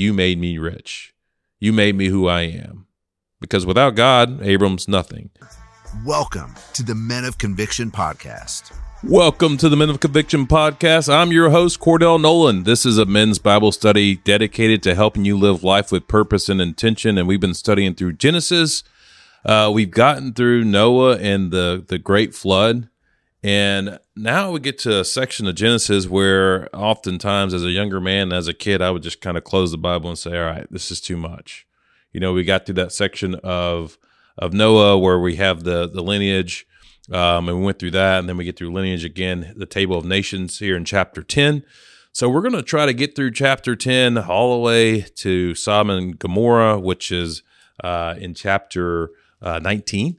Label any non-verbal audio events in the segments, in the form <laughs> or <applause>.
you made me rich. You made me who I am. Because without God, Abram's nothing. Welcome to the Men of Conviction podcast. Welcome to the Men of Conviction podcast. I'm your host, Cordell Nolan. This is a men's Bible study dedicated to helping you live life with purpose and intention. And we've been studying through Genesis. Uh, we've gotten through Noah and the, the great flood. And now we get to a section of Genesis where oftentimes as a younger man, as a kid, I would just kind of close the Bible and say, all right, this is too much. You know, we got through that section of, of Noah where we have the, the lineage um, and we went through that, and then we get through lineage again, the table of nations here in chapter 10. So we're going to try to get through chapter 10 all the way to Sodom and Gomorrah, which is uh, in chapter uh, 19.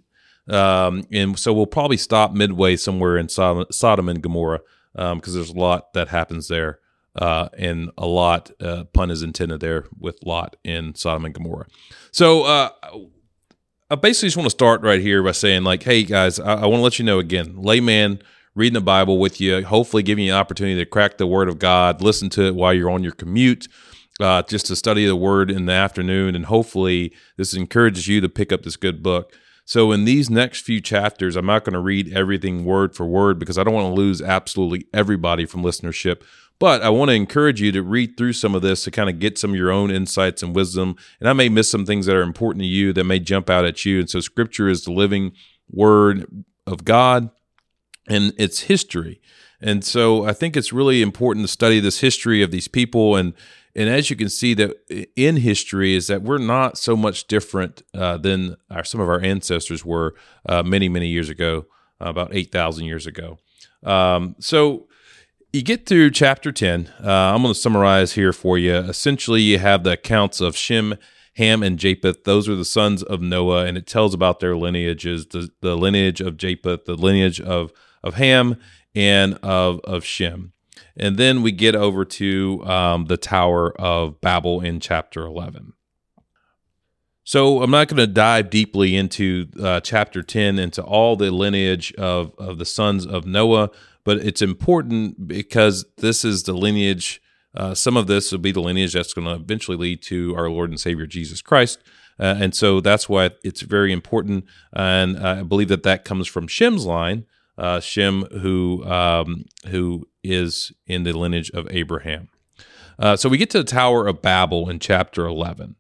Um, and so we'll probably stop midway somewhere in Sodom, Sodom and Gomorrah because um, there's a lot that happens there. Uh, and a lot, uh, pun is intended there with Lot in Sodom and Gomorrah. So, uh, I basically just want to start right here by saying, like, hey guys, I, I want to let you know again, layman reading the Bible with you, hopefully giving you an opportunity to crack the Word of God, listen to it while you're on your commute, uh, just to study the Word in the afternoon, and hopefully this encourages you to pick up this good book. So, in these next few chapters, I'm not going to read everything word for word because I don't want to lose absolutely everybody from listenership. But I want to encourage you to read through some of this to kind of get some of your own insights and wisdom. And I may miss some things that are important to you that may jump out at you. And so, Scripture is the living word of God and its history. And so, I think it's really important to study this history of these people. And and as you can see, that in history is that we're not so much different uh, than our, some of our ancestors were uh, many many years ago, uh, about eight thousand years ago. Um, so you get through chapter 10. Uh, I'm going to summarize here for you. Essentially, you have the accounts of Shem, Ham, and Japheth. Those are the sons of Noah, and it tells about their lineages the, the lineage of Japheth, the lineage of, of Ham, and of, of Shem. And then we get over to um, the Tower of Babel in chapter 11. So I'm not going to dive deeply into uh, chapter 10 into all the lineage of, of the sons of Noah but it's important because this is the lineage. Uh, some of this will be the lineage that's going to eventually lead to our Lord and Savior Jesus Christ. Uh, and so that's why it's very important. And I believe that that comes from Shem's line, uh, Shem, who um, who is in the lineage of Abraham. Uh, so we get to the Tower of Babel in chapter 11.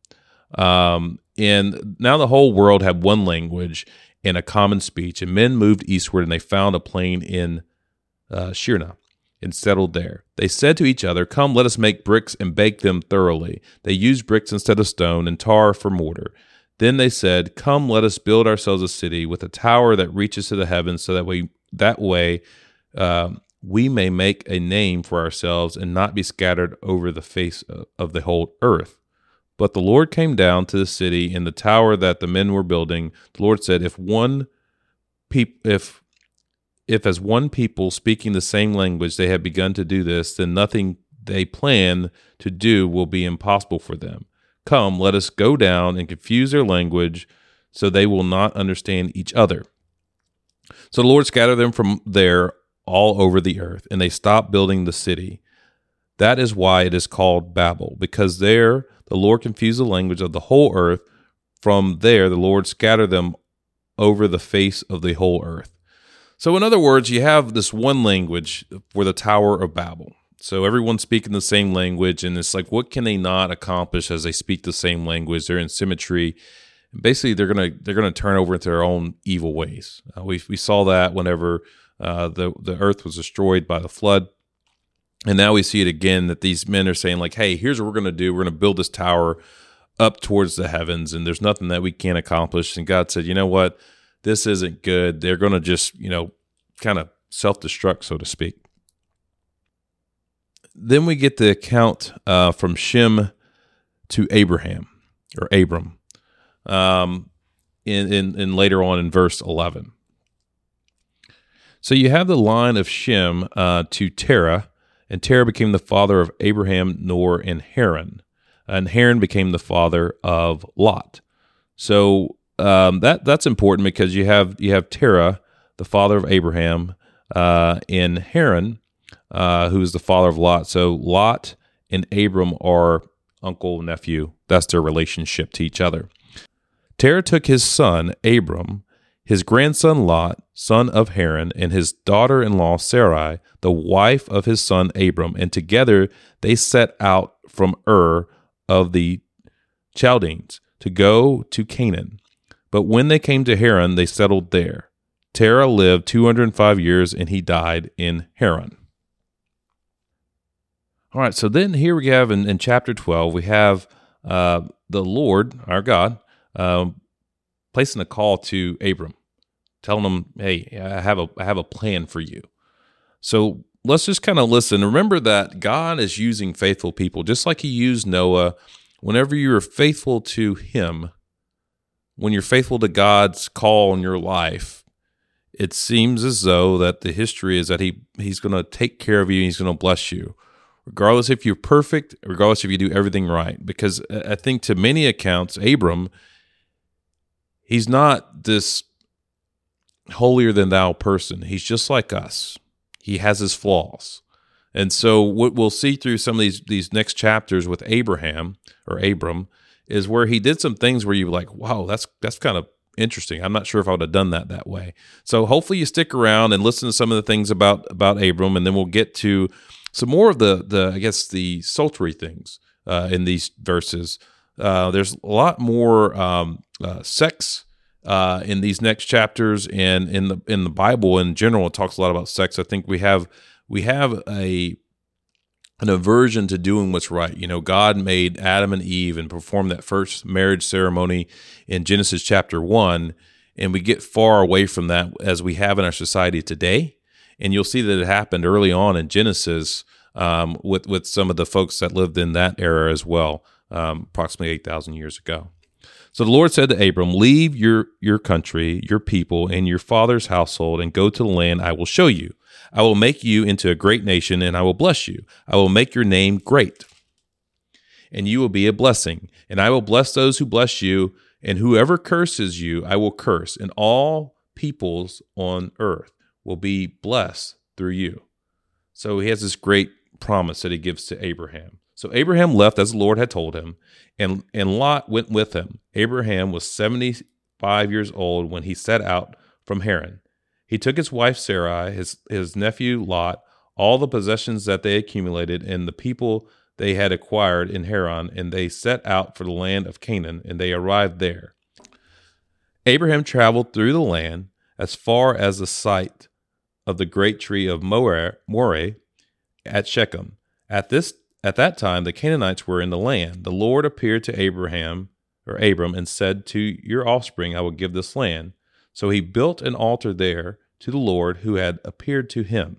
Um, and now the whole world had one language and a common speech, and men moved eastward, and they found a plain in uh, Shirna and settled there. They said to each other, Come, let us make bricks and bake them thoroughly. They used bricks instead of stone and tar for mortar. Then they said, Come, let us build ourselves a city with a tower that reaches to the heavens, so that we that way uh, we may make a name for ourselves and not be scattered over the face of the whole earth. But the Lord came down to the city in the tower that the men were building. The Lord said, If one peop- if if as one people speaking the same language they have begun to do this, then nothing they plan to do will be impossible for them. Come, let us go down and confuse their language so they will not understand each other. So the Lord scattered them from there all over the earth, and they stopped building the city. That is why it is called Babel, because there the Lord confused the language of the whole earth. From there the Lord scattered them over the face of the whole earth. So, in other words, you have this one language for the Tower of Babel. So everyone's speaking the same language, and it's like, what can they not accomplish as they speak the same language? They're in symmetry. Basically, they're gonna they're gonna turn over into their own evil ways. Uh, we we saw that whenever uh, the the earth was destroyed by the flood, and now we see it again that these men are saying like, hey, here's what we're gonna do. We're gonna build this tower up towards the heavens, and there's nothing that we can't accomplish. And God said, you know what? this isn't good. They're to just, you know, kind of self destruct, so to speak. Then we get the account uh, from Shem to Abraham or Abram um, in, in, in later on in verse 11. So you have the line of Shem uh, to Terah, and Terah became the father of Abraham, Nahor, and Haran. And Haran became the father of Lot. So um, that that's important because you have you have Terah, the father of Abraham, uh, in Haran, uh, who is the father of Lot. So Lot and Abram are uncle, nephew. That's their relationship to each other. Terah took his son, Abram, his grandson Lot, son of Haran, and his daughter in law Sarai, the wife of his son Abram, and together they set out from Ur of the Chaldeans to go to Canaan. But when they came to Haran, they settled there. Terah lived 205 years and he died in Haran. All right, so then here we have in, in chapter 12, we have uh, the Lord, our God, um, placing a call to Abram, telling him, "Hey, I have a I have a plan for you." So let's just kind of listen. Remember that God is using faithful people, just like He used Noah. Whenever you are faithful to Him, when you're faithful to God's call in your life, it seems as though that the history is that He He's going to take care of you. He's going to bless you, regardless if you're perfect, regardless if you do everything right. Because I think to many accounts, Abram He's not this holier than thou person. He's just like us. He has his flaws. And so what we'll see through some of these these next chapters with Abraham or Abram is where he did some things where you're like, wow, that's that's kind of interesting. I'm not sure if I would have done that that way. So hopefully you stick around and listen to some of the things about about Abram, and then we'll get to some more of the the I guess the sultry things uh, in these verses. Uh, there's a lot more um, uh, sex uh, in these next chapters, and in the in the Bible in general, it talks a lot about sex. I think we have we have a an aversion to doing what's right. You know, God made Adam and Eve and performed that first marriage ceremony in Genesis chapter one, and we get far away from that as we have in our society today. And you'll see that it happened early on in Genesis um, with with some of the folks that lived in that era as well, um, approximately eight thousand years ago. So the Lord said to Abram, Leave your, your country, your people, and your father's household, and go to the land I will show you. I will make you into a great nation, and I will bless you. I will make your name great, and you will be a blessing. And I will bless those who bless you, and whoever curses you, I will curse, and all peoples on earth will be blessed through you. So he has this great promise that he gives to Abraham. So Abraham left as the Lord had told him, and, and Lot went with him. Abraham was 75 years old when he set out from Haran. He took his wife Sarai, his, his nephew Lot, all the possessions that they accumulated, and the people they had acquired in Haran, and they set out for the land of Canaan, and they arrived there. Abraham traveled through the land as far as the site of the great tree of Moreh, at Shechem. At this at that time, the Canaanites were in the land. The Lord appeared to Abraham or Abram and said, To your offspring I will give this land. So he built an altar there to the Lord who had appeared to him.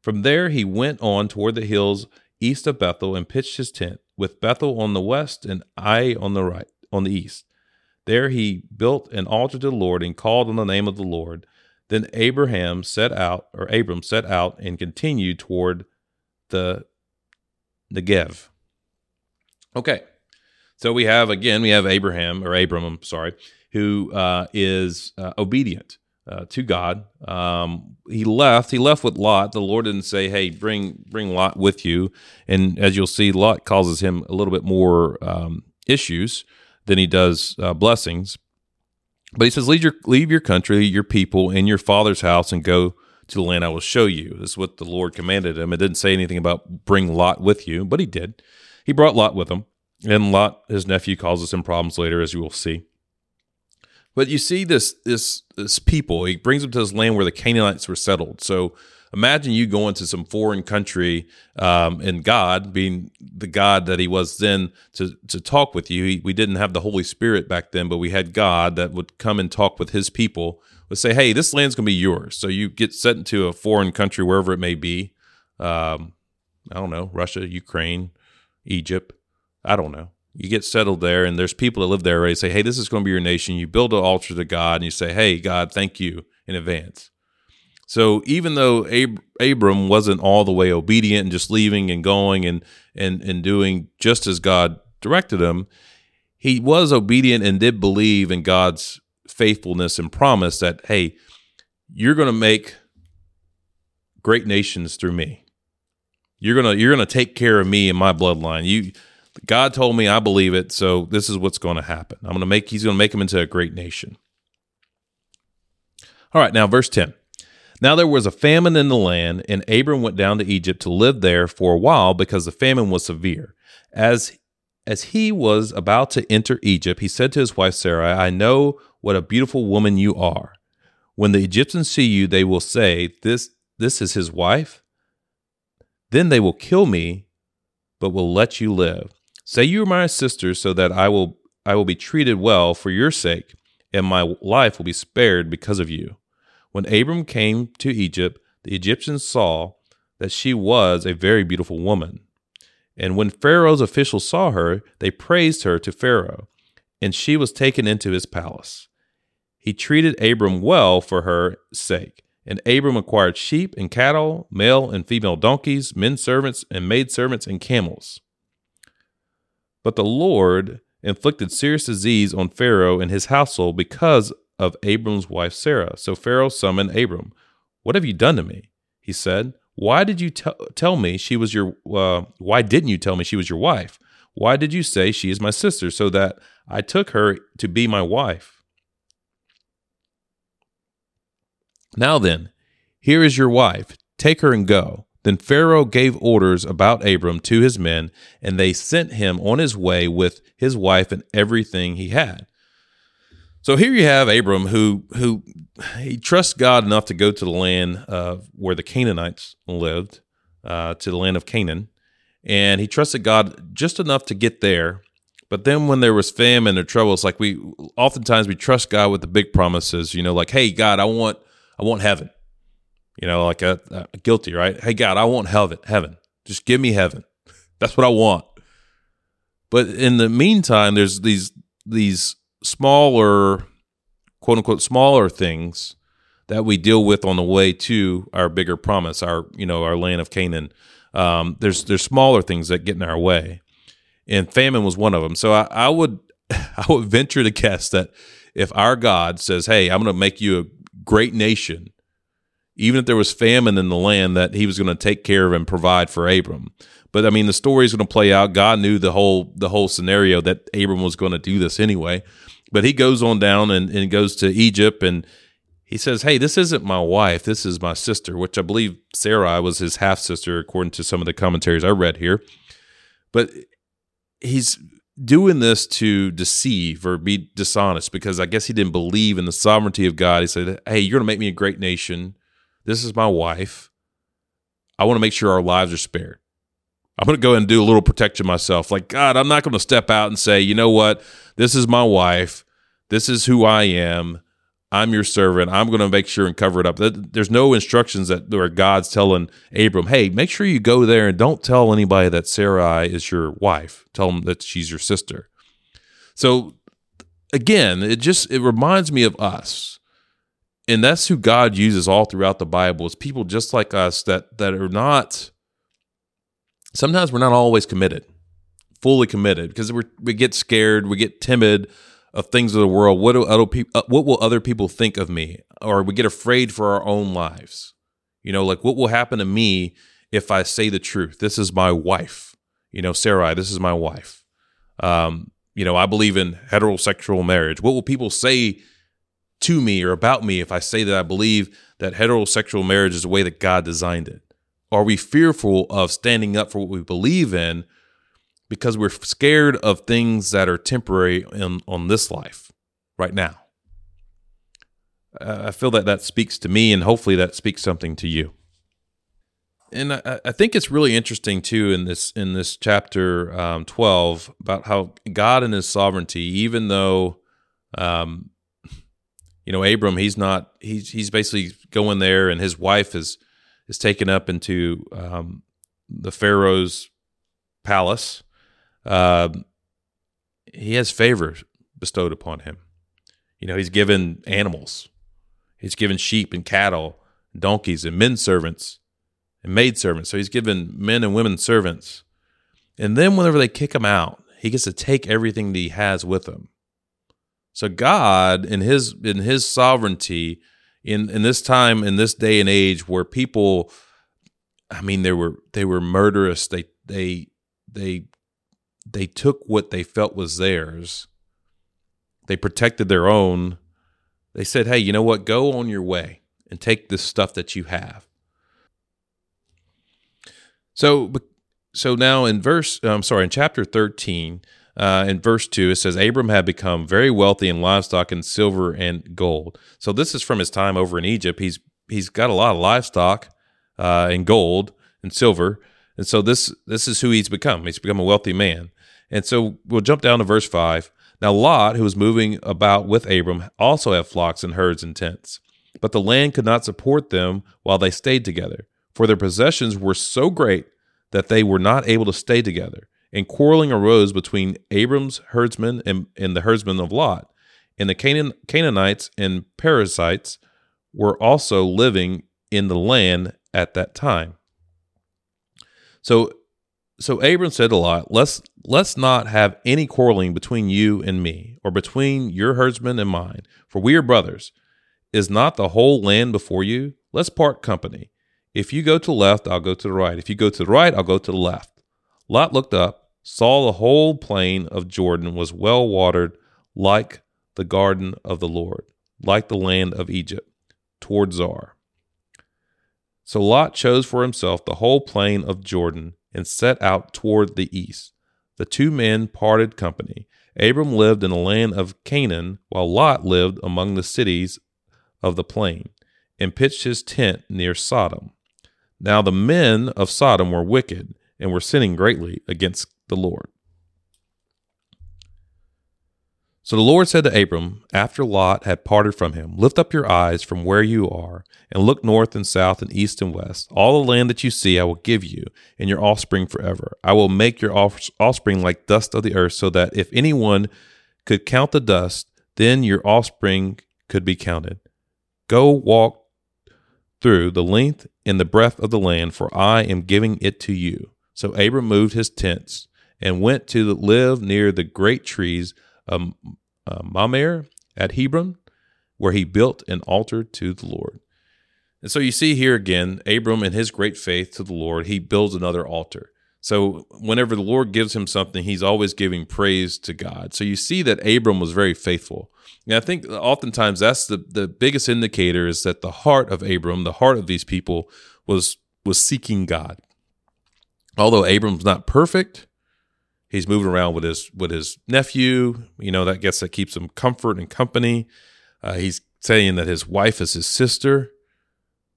From there he went on toward the hills east of Bethel and pitched his tent, with Bethel on the west and Ai on the right, on the east. There he built an altar to the Lord and called on the name of the Lord. Then Abraham set out, or Abram set out and continued toward the Negev. Okay, so we have again we have Abraham or Abram, I'm sorry, who uh, is uh, obedient uh, to God. Um, he left. He left with Lot. The Lord didn't say, "Hey, bring bring Lot with you." And as you'll see, Lot causes him a little bit more um, issues than he does uh, blessings. But he says, "Leave your leave your country, your people, and your father's house, and go to the land I will show you. This is what the Lord commanded him. It didn't say anything about bring Lot with you, but he did. He brought Lot with him. And Lot, his nephew, causes him problems later, as you will see. But you see this this this people. He brings them to this land where the Canaanites were settled. So imagine you going to some foreign country, um, and God being the God that He was then to to talk with you. He, we didn't have the Holy Spirit back then, but we had God that would come and talk with His people say, hey, this land's going to be yours. So you get sent into a foreign country, wherever it may be. Um, I don't know, Russia, Ukraine, Egypt. I don't know. You get settled there, and there's people that live there already say, hey, this is going to be your nation. You build an altar to God, and you say, hey, God, thank you in advance. So even though Ab- Abram wasn't all the way obedient and just leaving and going and, and, and doing just as God directed him, he was obedient and did believe in God's faithfulness and promise that, hey, you're going to make great nations through me. You're gonna you're gonna take care of me and my bloodline. You God told me, I believe it. So this is what's going to happen. I'm going to make, he's going to make him into a great nation. All right, now verse 10. Now there was a famine in the land, and Abram went down to Egypt to live there for a while because the famine was severe. As as he was about to enter Egypt, he said to his wife Sarai, I know what a beautiful woman you are. When the Egyptians see you, they will say, This this is his wife. Then they will kill me, but will let you live. Say you are my sister, so that I will I will be treated well for your sake, and my life will be spared because of you. When Abram came to Egypt, the Egyptians saw that she was a very beautiful woman. And when Pharaoh's officials saw her, they praised her to Pharaoh, and she was taken into his palace. He treated Abram well for her sake, and Abram acquired sheep and cattle, male and female donkeys, men servants and maid servants, and camels. But the Lord inflicted serious disease on Pharaoh and his household because of Abram's wife Sarah. So Pharaoh summoned Abram. What have you done to me? He said. Why did you t- tell me she was your? Uh, why didn't you tell me she was your wife? Why did you say she is my sister, so that I took her to be my wife? Now then, here is your wife. Take her and go. Then Pharaoh gave orders about Abram to his men, and they sent him on his way with his wife and everything he had. So here you have Abram, who who he trusts God enough to go to the land uh, where the Canaanites lived, uh, to the land of Canaan, and he trusted God just enough to get there. But then when there was famine or trouble, it's like we oftentimes we trust God with the big promises. You know, like, hey God, I want I want heaven. You know, like a, a guilty, right? Hey God, I want heaven. Heaven, just give me heaven. <laughs> That's what I want. But in the meantime, there's these these smaller, quote unquote, smaller things that we deal with on the way to our bigger promise, our you know our land of Canaan. Um, there's there's smaller things that get in our way, and famine was one of them. So I, I would <laughs> I would venture to guess that if our God says, "Hey, I'm going to make you a great nation," even if there was famine in the land, that He was going to take care of and provide for Abram. But I mean, the story is going to play out. God knew the whole the whole scenario that Abram was going to do this anyway. But he goes on down and, and goes to Egypt and he says, Hey, this isn't my wife. This is my sister, which I believe Sarai was his half sister, according to some of the commentaries I read here. But he's doing this to deceive or be dishonest because I guess he didn't believe in the sovereignty of God. He said, Hey, you're going to make me a great nation. This is my wife. I want to make sure our lives are spared. I'm going to go and do a little protection myself. Like, God, I'm not going to step out and say, you know what? This is my wife. This is who I am. I'm your servant. I'm going to make sure and cover it up. There's no instructions that where God's telling Abram, hey, make sure you go there and don't tell anybody that Sarai is your wife. Tell them that she's your sister. So again, it just it reminds me of us. And that's who God uses all throughout the Bible is people just like us that that are not sometimes we're not always committed, fully committed, because we we get scared, we get timid of things of the world. What do other people? Uh, what will other people think of me? Or we get afraid for our own lives. You know, like what will happen to me if I say the truth? This is my wife. You know, Sarai. This is my wife. Um, you know, I believe in heterosexual marriage. What will people say to me or about me if I say that I believe that heterosexual marriage is the way that God designed it? Are we fearful of standing up for what we believe in because we're scared of things that are temporary in, on this life right now? I feel that that speaks to me, and hopefully that speaks something to you. And I, I think it's really interesting too in this in this chapter um, twelve about how God and His sovereignty, even though um, you know Abram, he's not he's he's basically going there, and his wife is is taken up into um, the Pharaoh's palace. Uh, he has favors bestowed upon him. You know, he's given animals, he's given sheep and cattle, donkeys and men servants and maid servants. So he's given men and women servants. And then whenever they kick him out, he gets to take everything that he has with him. So God, in his in his sovereignty, in in this time in this day and age where people i mean they were they were murderous they they they they took what they felt was theirs. They protected their own. They said, "Hey, you know what? Go on your way and take this stuff that you have." So, so now in verse, I'm sorry, in chapter 13, uh, in verse 2, it says, Abram had become very wealthy in livestock and silver and gold. So this is from his time over in Egypt. He's he's got a lot of livestock uh, and gold and silver. And so this this is who he's become. He's become a wealthy man. And so we'll jump down to verse 5. Now Lot, who was moving about with Abram, also had flocks and herds and tents. But the land could not support them while they stayed together, for their possessions were so great that they were not able to stay together. And quarreling arose between Abram's herdsmen and, and the herdsmen of Lot. And the Canaan, Canaanites and Perizzites were also living in the land at that time. So so Abram said to Lot, let's let's not have any quarreling between you and me, or between your herdsmen and mine, for we are brothers. Is not the whole land before you? Let's part company. If you go to the left, I'll go to the right. If you go to the right, I'll go to the left. Lot looked up, saw the whole plain of Jordan was well watered, like the garden of the Lord, like the land of Egypt, toward Zoar. So Lot chose for himself the whole plain of Jordan and set out toward the east. The two men parted company. Abram lived in the land of Canaan, while Lot lived among the cities of the plain, and pitched his tent near Sodom. Now the men of Sodom were wicked and were sinning greatly against the Lord. So the Lord said to Abram, after Lot had parted from him, Lift up your eyes from where you are, and look north and south and east and west. All the land that you see I will give you, and your offspring forever. I will make your offspring like dust of the earth, so that if anyone could count the dust, then your offspring could be counted. Go walk through the length and the breadth of the land, for I am giving it to you. So Abram moved his tents and went to live near the great trees of uh, at Hebron, where he built an altar to the Lord. And so you see here again, Abram in his great faith to the Lord, he builds another altar. So whenever the Lord gives him something, he's always giving praise to God. So you see that Abram was very faithful. And I think oftentimes that's the, the biggest indicator is that the heart of Abram, the heart of these people, was was seeking God. Although Abram's not perfect, he's moving around with his with his nephew. You know that gets that keeps him comfort and company. Uh, he's saying that his wife is his sister.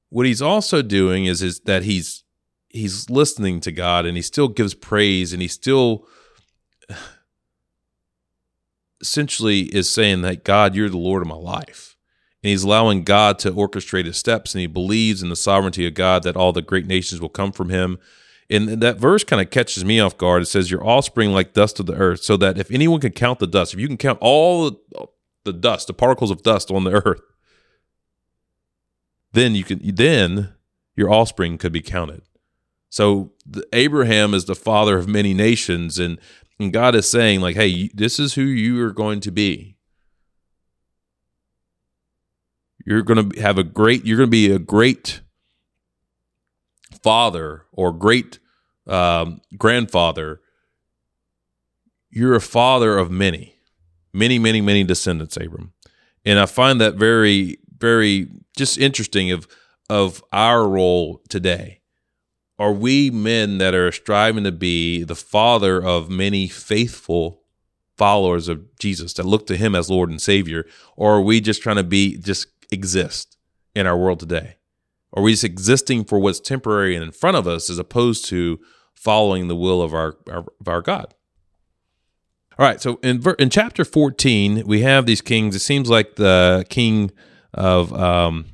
What he's also doing is is that he's he's listening to God and he still gives praise and he still essentially is saying that God, you're the Lord of my life. And he's allowing God to orchestrate his steps and he believes in the sovereignty of God that all the great nations will come from him and that verse kind of catches me off guard. It says, Your offspring like dust of the earth, so that if anyone can count the dust, if you can count all the dust, the particles of dust on the earth, then you can then your offspring could be counted. So the, Abraham is the father of many nations, and, and God is saying, like, hey, this is who you are going to be. You're going to have a great, you're going to be a great father or great um, grandfather, you're a father of many, many, many, many descendants, Abram. And I find that very, very just interesting of of our role today. Are we men that are striving to be the father of many faithful followers of Jesus that look to him as Lord and Savior? Or are we just trying to be just exist in our world today? Are we just existing for what's temporary and in front of us as opposed to following the will of our, our of our God? All right, so in in chapter 14, we have these kings. It seems like the king of um,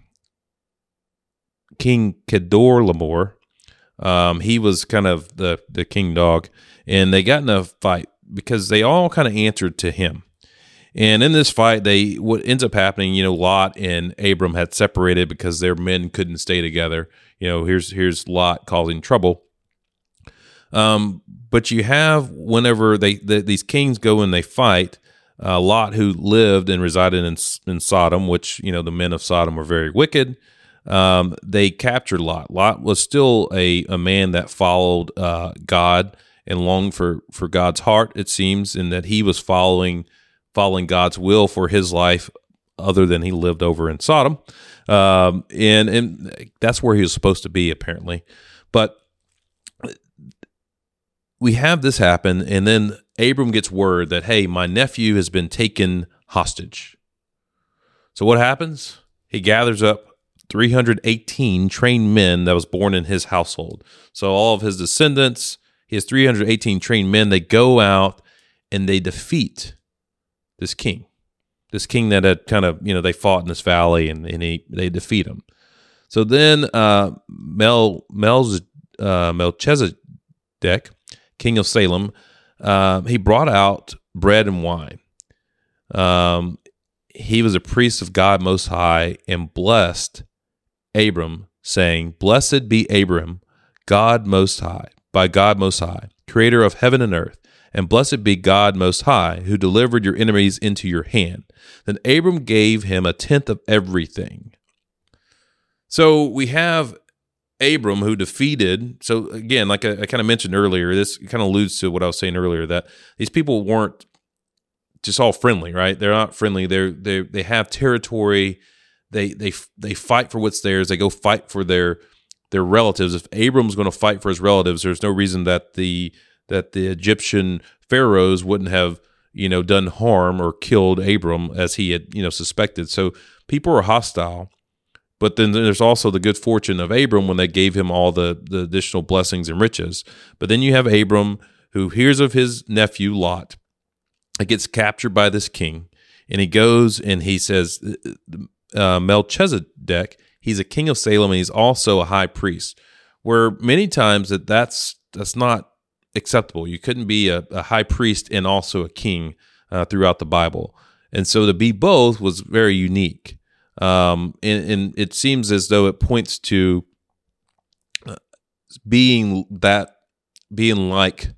King Kedorlaomer, um, he was kind of the the king dog, and they got in a fight because they all kind of answered to him. And in this fight, they what ends up happening, you know, Lot and Abram had separated because their men couldn't stay together. You know, here's here's Lot causing trouble. Um, but you have whenever they the, these kings go and they fight, uh, Lot who lived and resided in in Sodom, which you know the men of Sodom were very wicked. Um, they captured Lot. Lot was still a, a man that followed uh, God and longed for for God's heart. It seems, and that he was following following God's will for his life, other than he lived over in Sodom, um, and and that's where he was supposed to be apparently. But we have this happen, and then Abram gets word that hey, my nephew has been taken hostage. So what happens? He gathers up 318 trained men that was born in his household. So all of his descendants, he has 318 trained men. They go out and they defeat this king, this king that had kind of you know they fought in this valley and, and he, they defeat him. So then uh, Mel Mel's uh, Melchizedek, king of Salem, uh, he brought out bread and wine. Um, he was a priest of God Most High and blessed Abram, saying, Blessed be Abram, God Most High, by God Most High, creator of heaven and earth, and blessed be God Most High, who delivered your enemies into your hand. Then Abram gave him a tenth of everything. So we have Abram who defeated. So again, like I, I kind of mentioned earlier, this kind of alludes to what I was saying earlier that these people weren't just all friendly, right? They're not friendly. They're they they have territory. They they they fight for what's theirs. They go fight for their their relatives. If Abram's going to fight for his relatives, there's no reason that the that the Egyptian pharaohs wouldn't have you know done harm or killed Abram as he had you know suspected. So people are hostile. But then there's also the good fortune of Abram when they gave him all the, the additional blessings and riches. But then you have Abram who hears of his nephew Lot gets captured by this king, and he goes and he says, uh, Melchizedek, he's a king of Salem, and he's also a high priest. Where many times that that's that's not acceptable. You couldn't be a, a high priest and also a king uh, throughout the Bible, and so to be both was very unique. Um, and, and it seems as though it points to uh, being that being like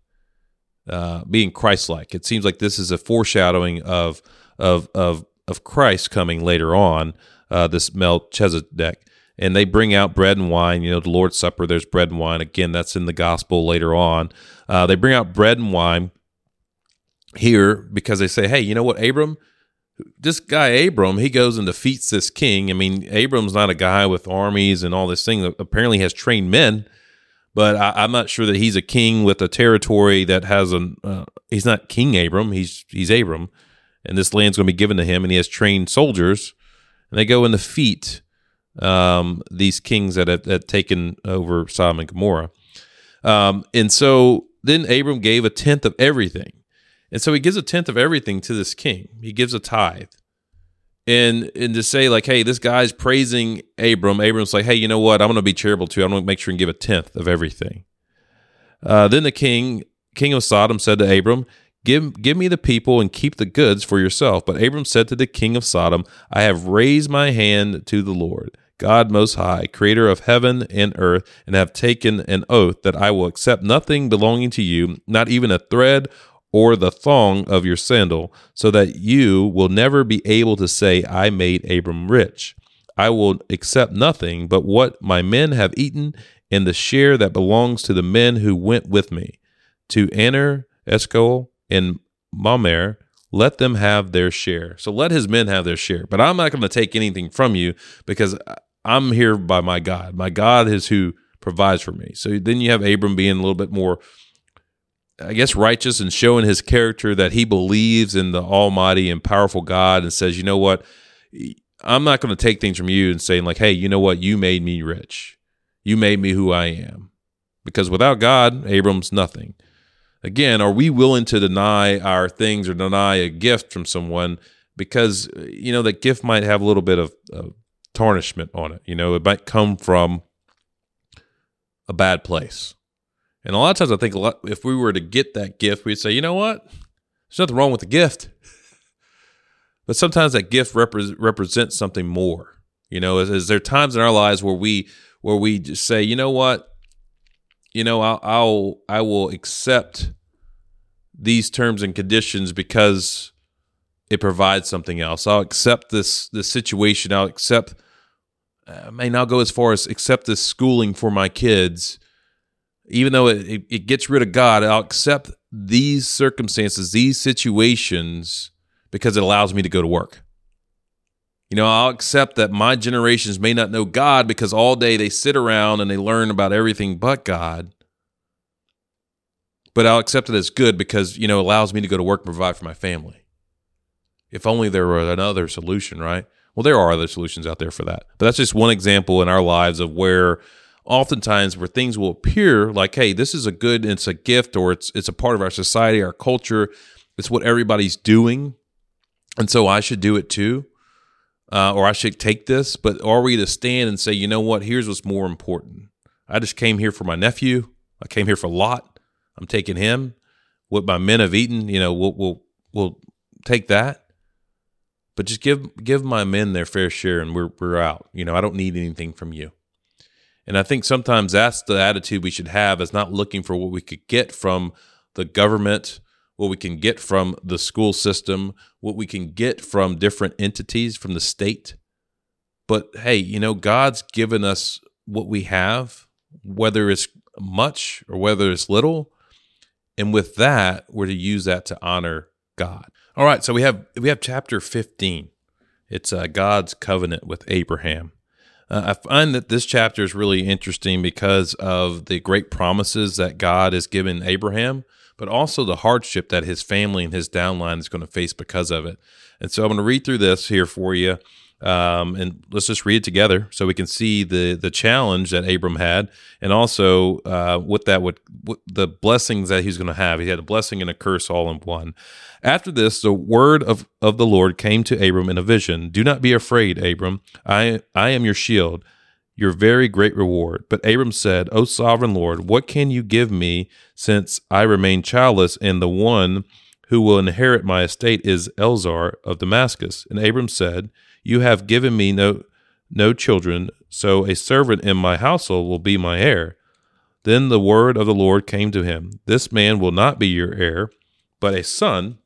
uh, being Christ-like. It seems like this is a foreshadowing of of of of Christ coming later on. Uh, this Melchizedek, and they bring out bread and wine. You know, the Lord's Supper. There's bread and wine. Again, that's in the Gospel later on. Uh, they bring out bread and wine here because they say, "Hey, you know what, Abram." This guy Abram, he goes and defeats this king. I mean, Abram's not a guy with armies and all this thing. Apparently, has trained men but I, am not sure that he's a king with a territory that has a. Uh, he's not King Abram. He's he's Abram, and this land's going to be given to him, and he has trained soldiers, and they go and defeat um, these kings that have, have, taken over Sodom and Gomorrah, um, and so then Abram gave a tenth of everything, and so he gives a tenth of everything to this king. He gives a tithe and and to say like, hey, this guy's praising Abram. Abram's like, hey, you know what? I'm to be charitable too. I'm to make sure and give a tenth of everything. Uh, then the king, king of Sodom, said to Abram, Give, give me the people and keep the goods for yourself. But Abram said to the king of Sodom, I have raised my hand to the Lord, God Most High, creator of heaven and earth, and have taken an oath that I will accept nothing belonging to you, not even a thread or the thong of your sandal, so that you will never be able to say, I made Abram rich. I will accept nothing but what my men have eaten and the share that belongs to the men who went with me. To Aner, Eshcol, and Mamre, let them have their share. So let his men have their share. But I'm not going to take anything from you because uh, I'm here by my God. My God is who provides for me. So then you have Abram being a little bit more I guess, righteous and showing his character that he believes in the Almighty and powerful God and says, you know what? I'm not going to take things from you and saying, like, hey, you know what? You made me rich. You made me who I am. Because without God, Abram's nothing. Again, are we willing to deny our things or deny a gift from someone because, you know, that gift might have a little bit of, of tarnishment on it? You know, it might come from a bad place. And a lot of times I think lot, if we were to get that gift, we'd say, you know what? There's nothing wrong with the gift. <laughs> but sometimes that gift repre- represents something more. You know, is, is, there times in our lives where we where we just say, you know what? You know, I'll, I'll I will accept these terms and conditions because it provides something else. I'll accept this this situation. I'll accept. I may not go as far as accept this schooling for my kids even though it, it, it gets rid of God, I'll accept these circumstances, these situations, because it allows me to go to work. You know, I'll accept that my generations may not know God because all day they sit around and they learn about everything but God. But I'll accept it as good because, you know, it allows me to go to work and provide for my family. If only there were another solution, right? Well, there are other solutions out there for that. But that's just one example in our lives of where oftentimes where things will appear like, hey, this is a good, it's a gift, or it's it's a part of our society, our culture, it's what everybody's doing, and so I should do it too, uh, or I should take this. But are we to stand and say, you know what? Here's what's more important. I just came here for my nephew. I came here for Lot. I'm taking him. What my men have eaten, you know, we'll we'll we'll take that. But just give give my men their fair share, and we're we're out. You know, I don't need anything from you. And I think sometimes that's the attitude we should have is not looking for what we could get from the government, what we can get from the school system, what we can get from different entities, from the state. But hey, you know, God's given us what we have, whether it's much or whether it's little. And with that, we're to use that to honor God. All right, so we have we have chapter 15. It's uh, God's covenant with Abraham. Uh, I find that this chapter is really interesting because of the great promises that God has given Abraham, but also the hardship that his family and his downline is going to face because of it. And so I'm going to read through this here for you. Um, and let's just read it together so we can see the the challenge that Abram had, and also uh, what that would what the blessings that he's going to have. He had a blessing and a curse all in one. After this, the word of, of the Lord came to Abram in a vision. Do not be afraid, Abram. I I am your shield, your very great reward. But Abram said, O sovereign Lord, what can you give me since I remain childless, and the one who will inherit my estate is Eliezer of Damascus? And Abram said, you have given me no no children, so a servant in my household will be my heir. Then the word of the Lord came to him This man will not be your heir, but a son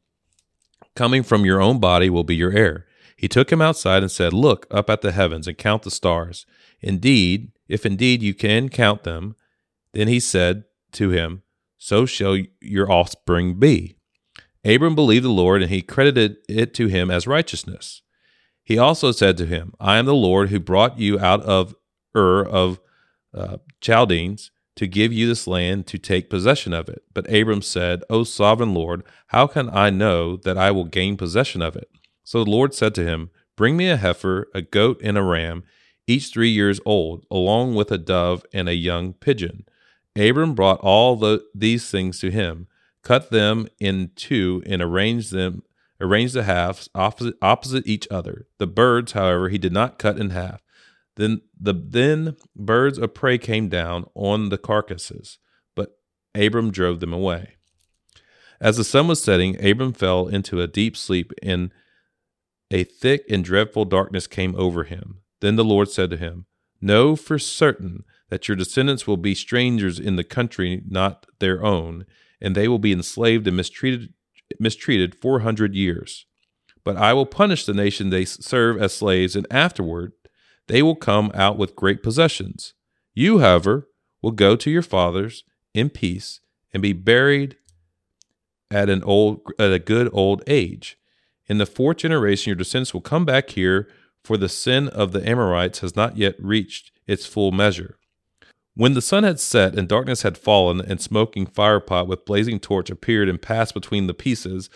coming from your own body will be your heir. He took him outside and said, Look up at the heavens and count the stars. Indeed, if indeed you can count them, then he said to him, So shall your offspring be. Abram believed the Lord, and he credited it to him as righteousness. He also said to him, I am the Lord who brought you out of Ur of uh, Chaldeans to give you this land to take possession of it. But Abram said, O sovereign Lord, how can I know that I will gain possession of it? So the Lord said to him, Bring me a heifer, a goat, and a ram, each three years old, along with a dove and a young pigeon. Abram brought all the, these things to him, cut them in two, and arranged them arranged the halves opposite, opposite each other. The birds, however, he did not cut in half. Then the then birds of prey came down on the carcasses, but Abram drove them away. As the sun was setting, Abram fell into a deep sleep, and a thick and dreadful darkness came over him. Then the Lord said to him, Know for certain that your descendants will be strangers in the country not their own, and they will be enslaved and mistreated mistreated 400 years. But I will punish the nation they serve as slaves, and afterward they will come out with great possessions. You, however, will go to your fathers in peace and be buried at an old at a good old age. In the fourth generation your descendants will come back here, for the sin of the Amorites has not yet reached its full measure. When the sun had set and darkness had fallen, and smoking firepot with blazing torch appeared and passed between the pieces,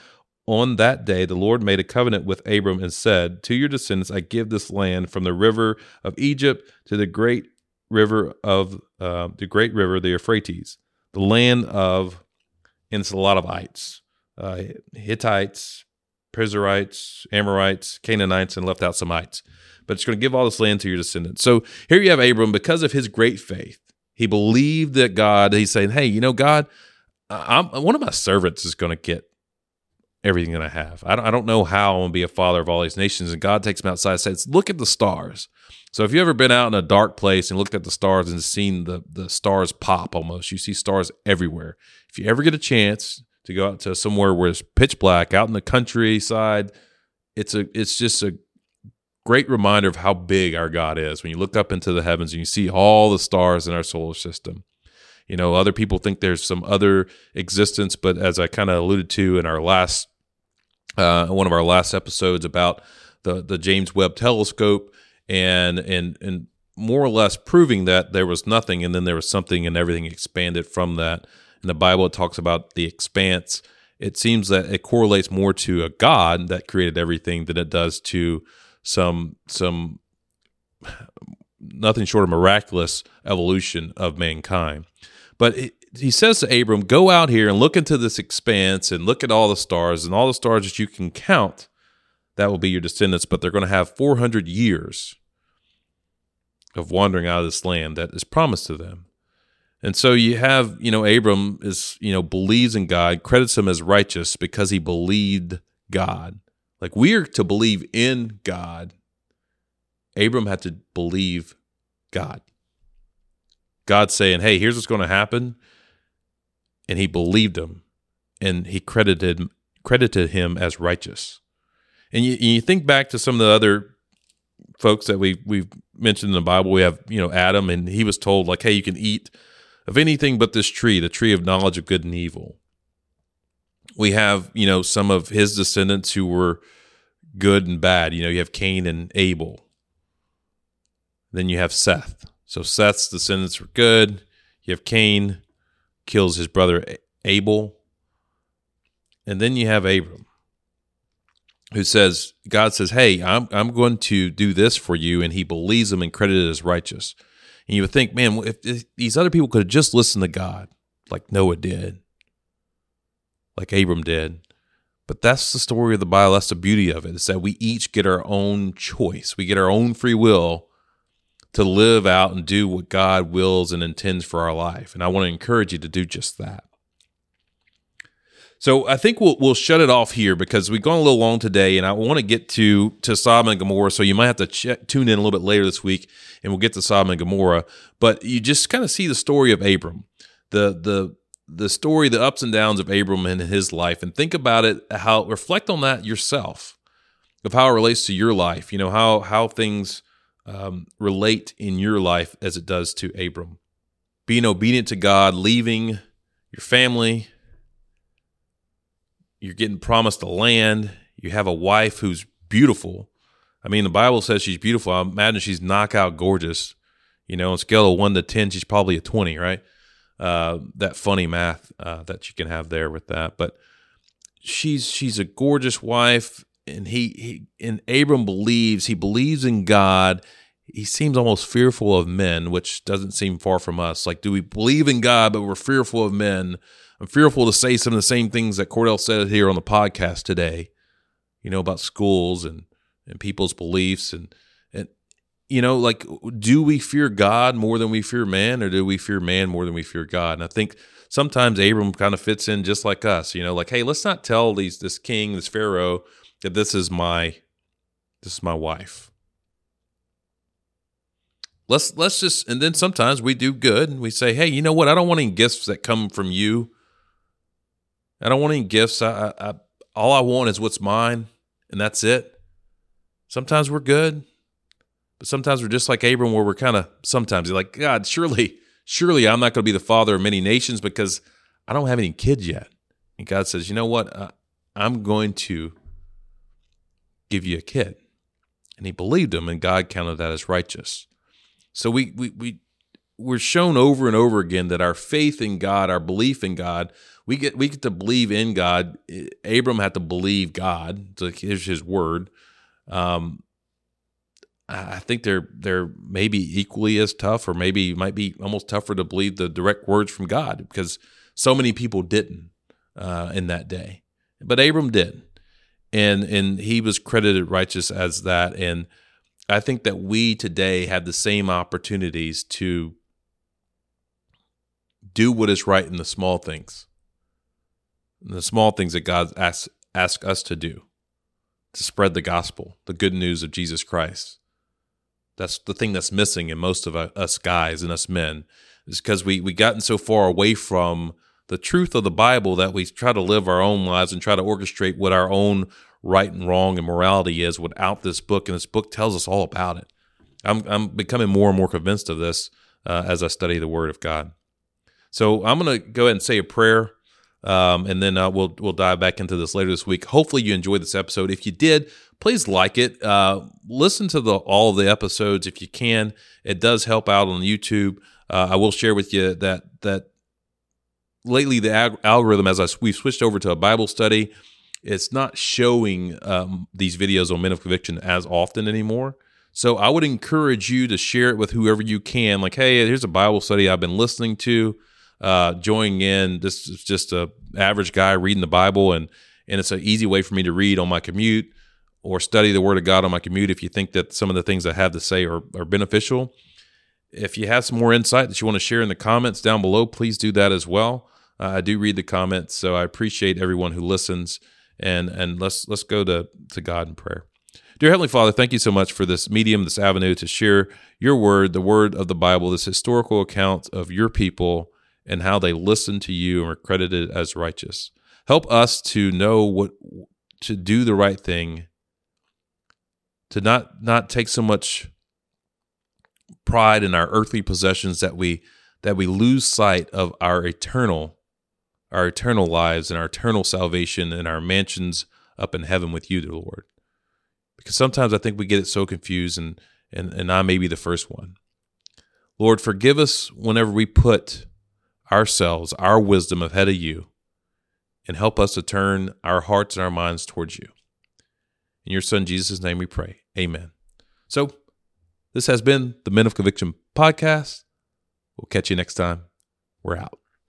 on that day the Lord made a covenant with Abram and said, To your descendants I give this land from the river of Egypt to the great river of uh, the great river, the Euphrates, the land of, and it's a lot of ites, uh, Hittites, Perizzites, Amorites, Canaanites, and left out some ites. But it's going to give all this land to your descendants. So here you have Abram, because of his great faith, he believed that God, he's saying, hey, you know, God, I'm, one of my servants is going to get everything that I have. I don't, I don't know how I'm going to be a father of all these nations. And God takes him outside and says, look at the stars. So if you ever been out in a dark place and looked at the stars and seen the, the stars pop almost, you see stars everywhere. If you ever get a chance to go out to somewhere where it's pitch black, out in the countryside, it's a it's just a great reminder of how big our God is when you look up into the heavens and you see all the stars in our solar system. You know, other people think there's some other existence, but as I kind of alluded to in our last uh, one of our last episodes about the the James Webb Telescope and and and more or less proving that there was nothing and then there was something and everything expanded from that. In the Bible, it talks about the expanse. It seems that it correlates more to a God that created everything than it does to some some nothing short of miraculous evolution of mankind. But it, he says to Abram, "Go out here and look into this expanse and look at all the stars and all the stars that you can count. That will be your descendants, but they're going to have 400 years of wandering out of this land that is promised to them. And so you have, you know, Abram is, you know, believes in God, credits him as righteous because he believed God. Like we are to believe in God. Abram had to believe God. God saying, "Hey, here's what's going to happen," and he believed him, and he credited credited him as righteous. And you, you think back to some of the other folks that we we've mentioned in the Bible. We have you know Adam, and he was told like, "Hey, you can eat of anything but this tree, the tree of knowledge of good and evil." We have you know some of his descendants who were good and bad. You know, you have Cain and Abel. Then you have Seth. So Seth's descendants were good. You have Cain kills his brother Abel. And then you have Abram who says, God says, Hey, I'm, I'm going to do this for you. And he believes him and credited as righteous. And you would think, man, if, if these other people could have just listened to God, like Noah did, like Abram did. But that's the story of the Bible. That's the beauty of it. Is that we each get our own choice. We get our own free will to live out and do what God wills and intends for our life. And I want to encourage you to do just that. So I think we'll we'll shut it off here because we've gone a little long today, and I want to get to to Sodom and Gomorrah. So you might have to check, tune in a little bit later this week, and we'll get to Sodom and Gomorrah. But you just kind of see the story of Abram, the the the story, the ups and downs of Abram and his life, and think about it. How reflect on that yourself, of how it relates to your life. You know how how things um, relate in your life as it does to Abram. Being obedient to God, leaving your family, you're getting promised a land, you have a wife who's beautiful. I mean, the Bible says she's beautiful. I imagine she's knockout gorgeous. You know, on scale of one to 10, she's probably a 20, right? Uh, that funny math uh, that you can have there with that. But she's she's a gorgeous wife and he, he and Abram believes he believes in God. He seems almost fearful of men, which doesn't seem far from us. Like, do we believe in God, but we're fearful of men? I'm fearful to say some of the same things that Cordell said here on the podcast today. You know about schools and and people's beliefs and and you know like do we fear God more than we fear man or do we fear man more than we fear God? And I think sometimes Abram kind of fits in just like us. You know, like hey, let's not tell these this king, this pharaoh that this is my this is my wife. Let's let's just and then sometimes we do good and we say, hey, you know what? I don't want any gifts that come from you. I don't want any gifts. I, I, I all I want is what's mine, and that's it. Sometimes we're good, but sometimes we're just like Abram, where we're kind of sometimes you're like, God, surely, surely I'm not going to be the father of many nations because I don't have any kids yet. And God says, you know what? Uh, I'm going to give you a kid. And he believed him, and God counted that as righteous. So we we we we're shown over and over again that our faith in God, our belief in God, we get we get to believe in God. Abram had to believe God. So here's his word. Um, I think they're they're maybe equally as tough, or maybe might be almost tougher to believe the direct words from God because so many people didn't uh, in that day, but Abram did. And and he was credited righteous as that. And i think that we today have the same opportunities to do what is right in the small things the small things that god asks ask us to do to spread the gospel the good news of jesus christ that's the thing that's missing in most of us guys and us men is because we we gotten so far away from the truth of the Bible that we try to live our own lives and try to orchestrate what our own right and wrong and morality is without this book. And this book tells us all about it. I'm, I'm becoming more and more convinced of this uh, as I study the Word of God. So I'm going to go ahead and say a prayer, um, and then uh, we'll we'll dive back into this later this week. Hopefully, you enjoyed this episode. If you did, please like it. Uh, listen to the all the episodes if you can. It does help out on YouTube. Uh, I will share with you that that lately the ag- algorithm, as I, we've switched over to a Bible study, it's not showing um, these videos on Men of Conviction as often anymore. So I would encourage you to share it with whoever you can. Like, hey, here's a Bible study I've been listening to, uh, joining in. This is just a average guy reading the Bible, and and it's an easy way for me to read on my commute or study the Word of God on my commute. If you think that some of the things I have to say are, are beneficial, if you have some more insight that you want to share in the comments down below, please do that as well. Uh, I do read the comments, so I appreciate everyone who listens. And and let's let's go to to God in prayer. Dear Heavenly Father, thank you so much for this medium, this avenue to share your word, the word of the Bible, this historical account of your people and how they listened to you and were credited as righteous. Help us to know what to do the right thing, to not not take so much pride in our earthly possessions that we that we lose sight of our eternal our eternal lives and our eternal salvation and our mansions up in heaven with you, dear Lord. Because sometimes I think we get it so confused and and, and I may be the first one. Lord, forgive us whenever we put ourselves, our wisdom ahead of you, and help us to turn our hearts and our minds towards you. In your son Jesus' name we pray. Amen. So this has been the Men of Conviction podcast. We'll catch you next time. We're out.